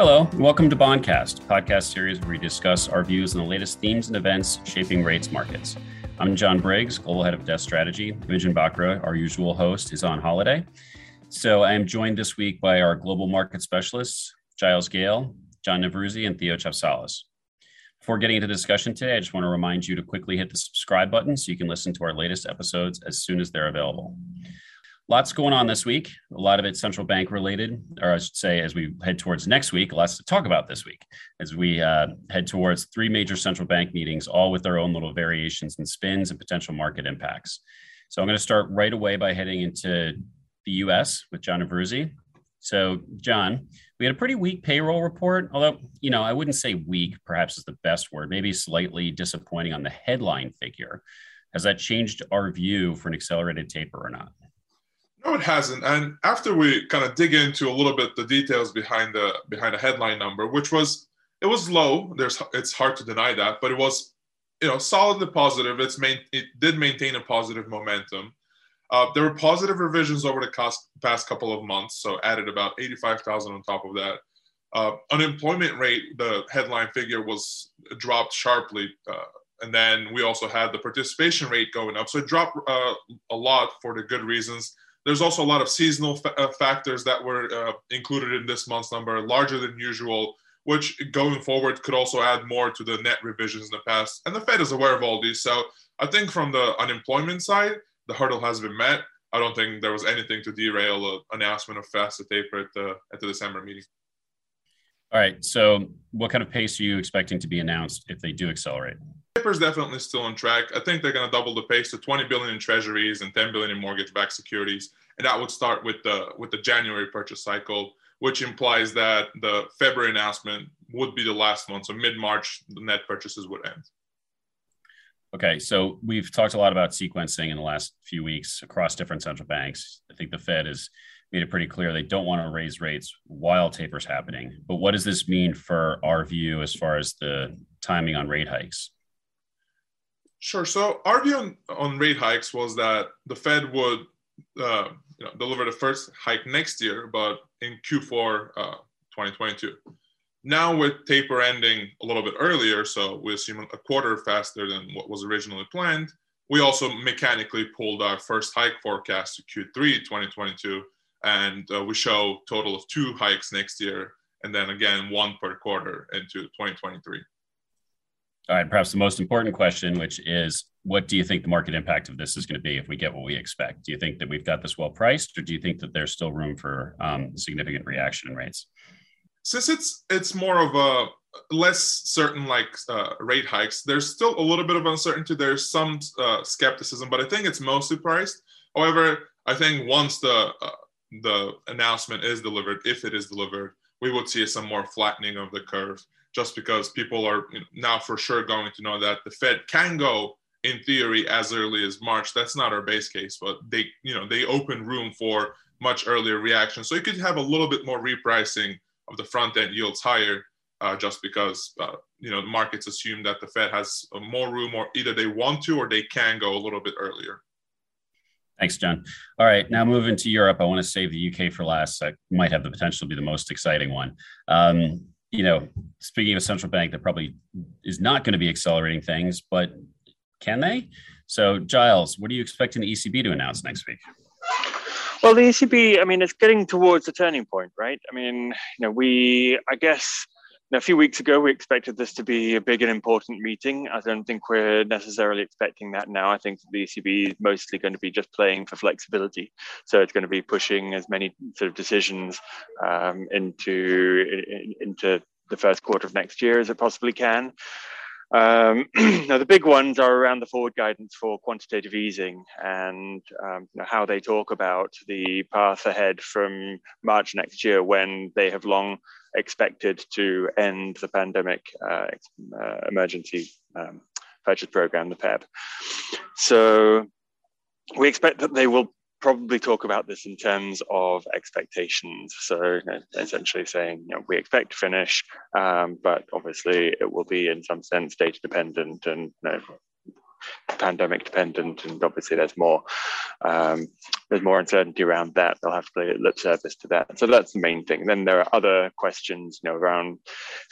Hello, welcome to Bondcast, podcast series where we discuss our views on the latest themes and events shaping rates markets. I'm John Briggs, Global Head of Desk Strategy. Imogen Bachra, our usual host, is on holiday. So I am joined this week by our global market specialists, Giles Gale, John Nevruzi, and Theo Chapsalis. Before getting into the discussion today, I just want to remind you to quickly hit the subscribe button so you can listen to our latest episodes as soon as they're available. Lots going on this week. A lot of it central bank related, or I should say, as we head towards next week, lots to talk about this week as we uh, head towards three major central bank meetings, all with their own little variations and spins and potential market impacts. So I'm going to start right away by heading into the US with John Nevruzi. So, John, we had a pretty weak payroll report, although, you know, I wouldn't say weak, perhaps is the best word, maybe slightly disappointing on the headline figure. Has that changed our view for an accelerated taper or not? No, it hasn't. And after we kind of dig into a little bit the details behind the behind the headline number, which was it was low. There's it's hard to deny that, but it was you know solidly positive. It's main it did maintain a positive momentum. Uh, there were positive revisions over the cost, past couple of months, so added about 85,000 on top of that. Uh, unemployment rate, the headline figure was dropped sharply, uh, and then we also had the participation rate going up. So it dropped uh, a lot for the good reasons. There's also a lot of seasonal fa- uh, factors that were uh, included in this month's number, larger than usual, which going forward could also add more to the net revisions in the past. And the Fed is aware of all these. So I think from the unemployment side, the hurdle has been met. I don't think there was anything to derail the announcement of faster taper at the at the December meeting. All right. So, what kind of pace are you expecting to be announced if they do accelerate? Taper is definitely still on track. I think they're going to double the pace to 20 billion in treasuries and 10 billion in mortgage-backed securities, and that would start with the with the January purchase cycle, which implies that the February announcement would be the last one. So mid-March, the net purchases would end. Okay, so we've talked a lot about sequencing in the last few weeks across different central banks. I think the Fed has made it pretty clear they don't want to raise rates while taper's happening. But what does this mean for our view as far as the timing on rate hikes? Sure. So our view on, on rate hikes was that the Fed would uh, you know, deliver the first hike next year, but in Q4 uh, 2022. Now with taper ending a little bit earlier, so we assume a quarter faster than what was originally planned, we also mechanically pulled our first hike forecast to Q3 2022, and uh, we show total of two hikes next year, and then again one per quarter into 2023. All right, perhaps the most important question, which is what do you think the market impact of this is going to be if we get what we expect? Do you think that we've got this well priced, or do you think that there's still room for um, significant reaction in rates? since it's it's more of a less certain like uh, rate hikes there's still a little bit of uncertainty there's some uh, skepticism but i think it's mostly priced however i think once the uh, the announcement is delivered if it is delivered we will see some more flattening of the curve just because people are now for sure going to know that the fed can go in theory as early as march that's not our base case but they you know they open room for much earlier reaction so you could have a little bit more repricing of the front end yields higher uh, just because uh, you know the markets assume that the Fed has more room, or either they want to or they can go a little bit earlier. Thanks, John. All right, now moving to Europe. I want to save the UK for last. That might have the potential to be the most exciting one. Um, you know, speaking of a central bank that probably is not going to be accelerating things, but can they? So, Giles, what are you expecting the ECB to announce next week? Well, the ECB, I mean, it's getting towards the turning point, right? I mean, you know, we, I guess, know, a few weeks ago, we expected this to be a big and important meeting. I don't think we're necessarily expecting that now. I think the ECB is mostly going to be just playing for flexibility. So it's going to be pushing as many sort of decisions um, into into the first quarter of next year as it possibly can. Um, now, the big ones are around the forward guidance for quantitative easing and um, you know, how they talk about the path ahead from March next year when they have long expected to end the pandemic uh, uh, emergency um, purchase program, the PEPP. So we expect that they will probably talk about this in terms of expectations. So you know, essentially saying, you know, we expect to finish, um, but obviously it will be in some sense data dependent and you know, pandemic dependent, and obviously there's more um, there's more uncertainty around that. They'll have to play lip service to that. So that's the main thing. Then there are other questions, you know, around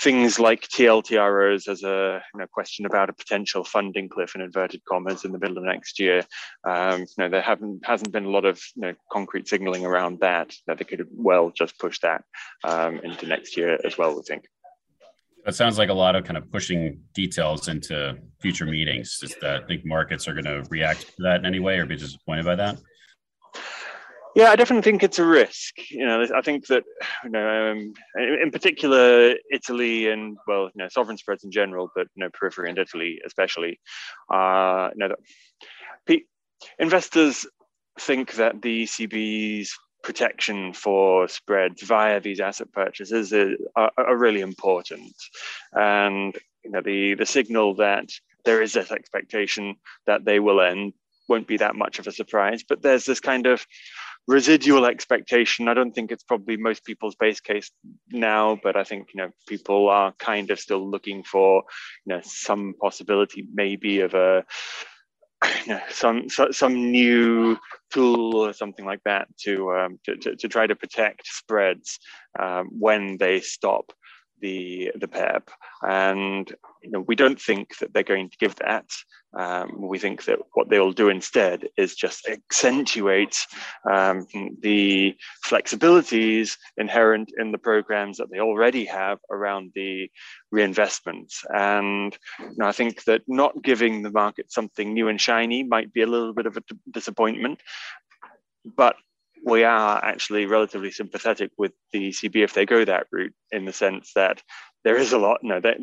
things like TLTROs as a you know, question about a potential funding cliff in inverted commas in the middle of next year. Um, you know, there haven't hasn't been a lot of you know, concrete signaling around that. That they could well just push that um, into next year as well. We think. That sounds like a lot of kind of pushing details into future meetings. Is that I think markets are going to react to that in any way or be disappointed by that? Yeah, I definitely think it's a risk. You know, I think that you know, um, in particular, Italy and well, you know, sovereign spreads in general, but you know, periphery and Italy especially. Uh, you know, investors think that the ECB's protection for spreads via these asset purchases are, are really important. And you know, the, the signal that there is this expectation that they will end won't be that much of a surprise. But there's this kind of residual expectation. I don't think it's probably most people's base case now, but I think you know people are kind of still looking for you know some possibility maybe of a know, some so, some new tool or something like that to um, to, to, to, try to protect spreads um, when they stop the the PEPP, and you know we don't think that they're going to give that. Um, we think that what they will do instead is just accentuate um, the flexibilities inherent in the programs that they already have around the reinvestments. And you know, I think that not giving the market something new and shiny might be a little bit of a disappointment. But we are actually relatively sympathetic with the ECB if they go that route, in the sense that there is a lot. No, that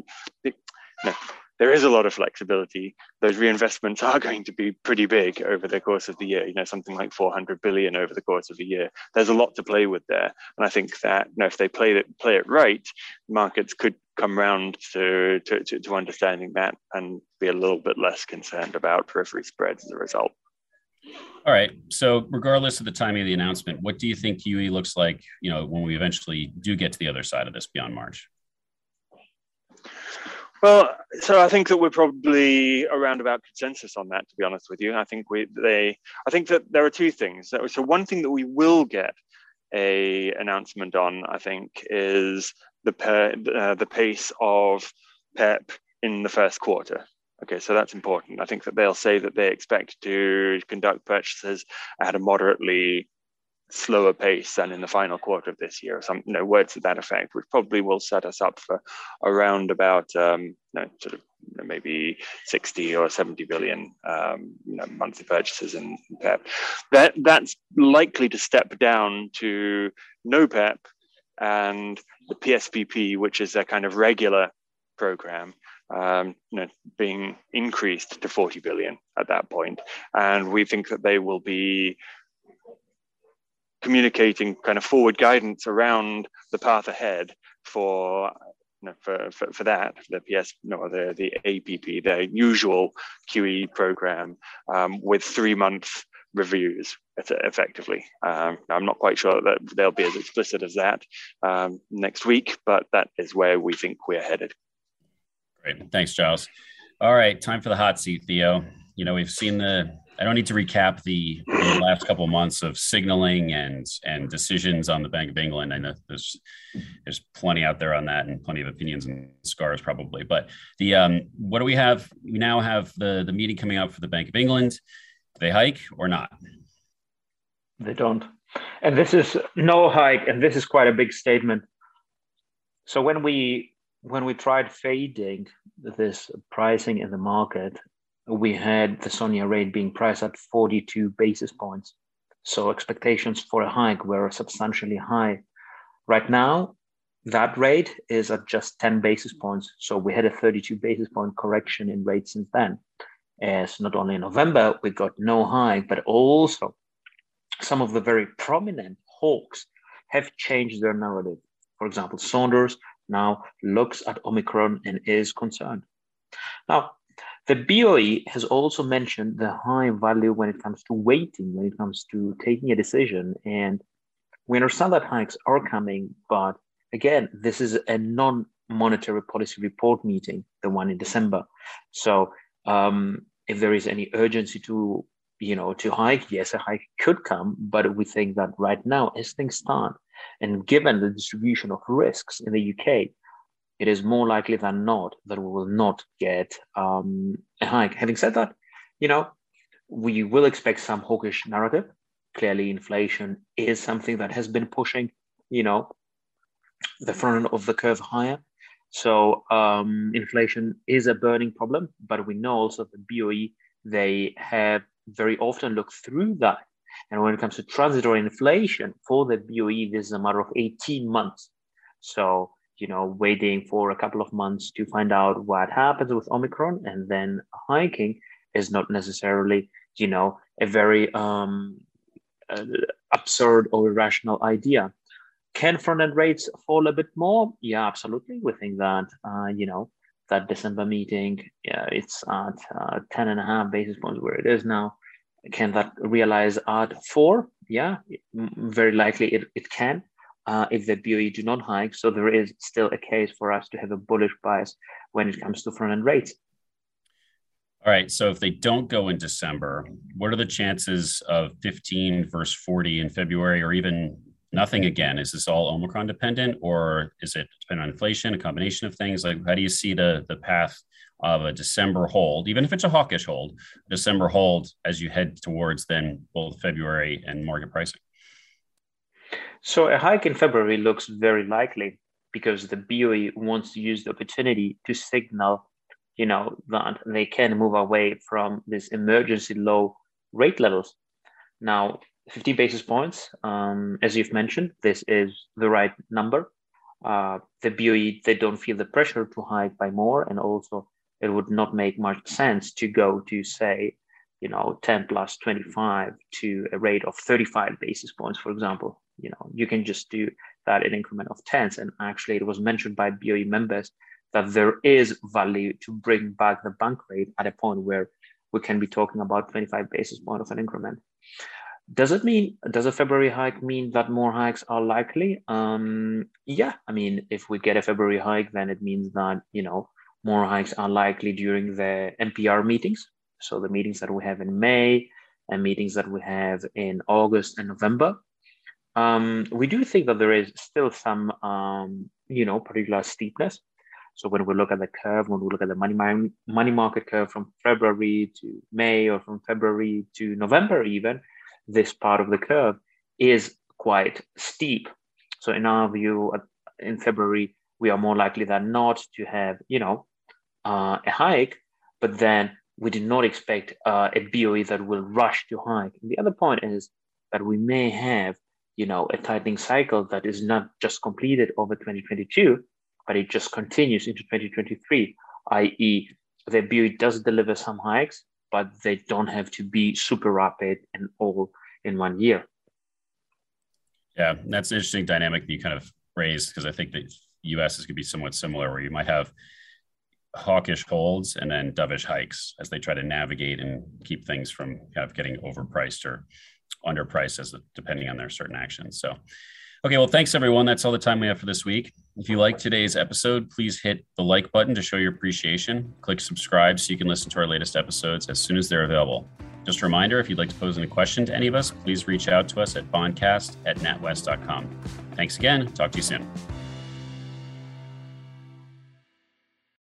no, there is a lot of flexibility. Those reinvestments are going to be pretty big over the course of the year. You know, something like 400 billion over the course of a year. There's a lot to play with there, and I think that you know, if they play it play it right, markets could come round to, to, to, to understanding that and be a little bit less concerned about periphery spreads as a result. All right. So, regardless of the timing of the announcement, what do you think QE looks like? You know, when we eventually do get to the other side of this beyond March. Well, so I think that we're probably around about consensus on that. To be honest with you, I think we they I think that there are two things. So, one thing that we will get a announcement on, I think, is the uh, the pace of PEPP in the first quarter. Okay, so that's important. I think that they'll say that they expect to conduct purchases at a moderately slower pace than in the final quarter of this year, or some you know, words to that effect, which probably will set us up for around about um, you know, sort of you know, maybe 60 or 70 billion um, you know, monthly purchases in PEPP. That that's likely to step down to no PEPP and the PSPP, which is a kind of regular program um, you know, being increased to 40 billion at that point. And we think that they will be communicating kind of forward guidance around the path ahead for for, for, for that, the PS, no, the, the APP, the usual QE program um, with three month reviews effectively. Um, I'm not quite sure that they'll be as explicit as that um, next week, but that is where we think we're headed. Great. Thanks, Giles. All right, time for the hot seat, Theo. You know, we've seen the. I don't need to recap the, the last couple of months of signaling and and decisions on the Bank of England. I know there's there's plenty out there on that and plenty of opinions and scars probably. But the um, what do we have? We now have the the meeting coming up for the Bank of England. They hike or not? They don't. And this is no hike, and this is quite a big statement. So when we when we tried fading this pricing in the market, we had the SONIA rate being priced at 42 basis points. So expectations for a hike were substantially high. Right now, that rate is at just 10 basis points. So we had a 32 basis point correction in rates since then. As not only in November, we got no hike, but also some of the very prominent hawks have changed their narrative. For example, Saunders now looks at Omicron and is concerned. Now, the BOE has also mentioned the high value when it comes to waiting, when it comes to taking a decision. And we understand that hikes are coming, but again, this is a non monetary policy report meeting, the one in December. So um, if there is any urgency to you know to hike yes a hike could come but we think that right now as things stand and given the distribution of risks in the uk it is more likely than not that we will not get um, a hike having said that you know we will expect some hawkish narrative clearly inflation is something that has been pushing you know the front of the curve higher so um, inflation is a burning problem, but we know also the BOE they have very often looked through that. And when it comes to transitory inflation for the BOE, this is a matter of 18 months. So you know, waiting for a couple of months to find out what happens with Omicron and then hiking is not necessarily, you know, a very um, uh, absurd or irrational idea. Can front end rates fall a bit more? Yeah, absolutely. We think that, uh, you know, that December meeting, yeah, it's at uh, 10 and a half basis points where it is now. Can that realize at four? Yeah, very likely it, it can uh, if the BOE do not hike. So there is still a case for us to have a bullish bias when it comes to front end rates. All right. So if they don't go in December, what are the chances of 15 versus 40 in February or even nothing again? Is this all Omicron dependent or is it dependent on inflation, a combination of things? Like, how do you see the, the path of a December hold, even if it's a hawkish hold, December hold as you head towards then both February and market pricing? So a hike in February looks very likely because the BOE wants to use the opportunity to signal, you know, that they can move away from this emergency low rate levels. Now, 50 basis points. Um, as you've mentioned, this is the right number. Uh, the BOE, they don't feel the pressure to hike by more. And also, it would not make much sense to go to, say, you know, 10 plus 25 to a rate of 35 basis points, for example. You know, you can just do that in increment of tens. And actually, it was mentioned by BOE members that there is value to bring back the bank rate at a point where we can be talking about 25 basis point of an increment. Does it mean does a February hike mean that more hikes are likely? Um, yeah, I mean, if we get a February hike, then it means that you know more hikes are likely during the MPR meetings. So the meetings that we have in May and meetings that we have in August and November. Um, we do think that there is still some, um, you know, particular steepness. So when we look at the curve, when we look at the money money market curve from February to May or from February to November, even this part of the curve is quite steep. So in our view, in February, we are more likely than not to have, you know, uh, a hike, but then we do not expect uh, a BOE that will rush to hike. And the other point is that we may have, you know, a tightening cycle that is not just completed over 2022, but it just continues into 2023, i.e., the BOE does deliver some hikes, but they don't have to be super rapid and all in one year. Yeah, that's an interesting dynamic that you kind of raised because I think the U.S. is going to be somewhat similar, where you might have hawkish holds and then dovish hikes as they try to navigate and keep things from kind of getting overpriced or underpriced as depending on their certain actions. So Okay, well, thanks everyone. That's all the time we have for this week. If you like today's episode, please hit the like button to show your appreciation. Click subscribe so you can listen to our latest episodes as soon as they're available. Just a reminder if you'd like to pose any question to any of us, please reach out to us at bondcast at natwest.com. Thanks again. Talk to you soon.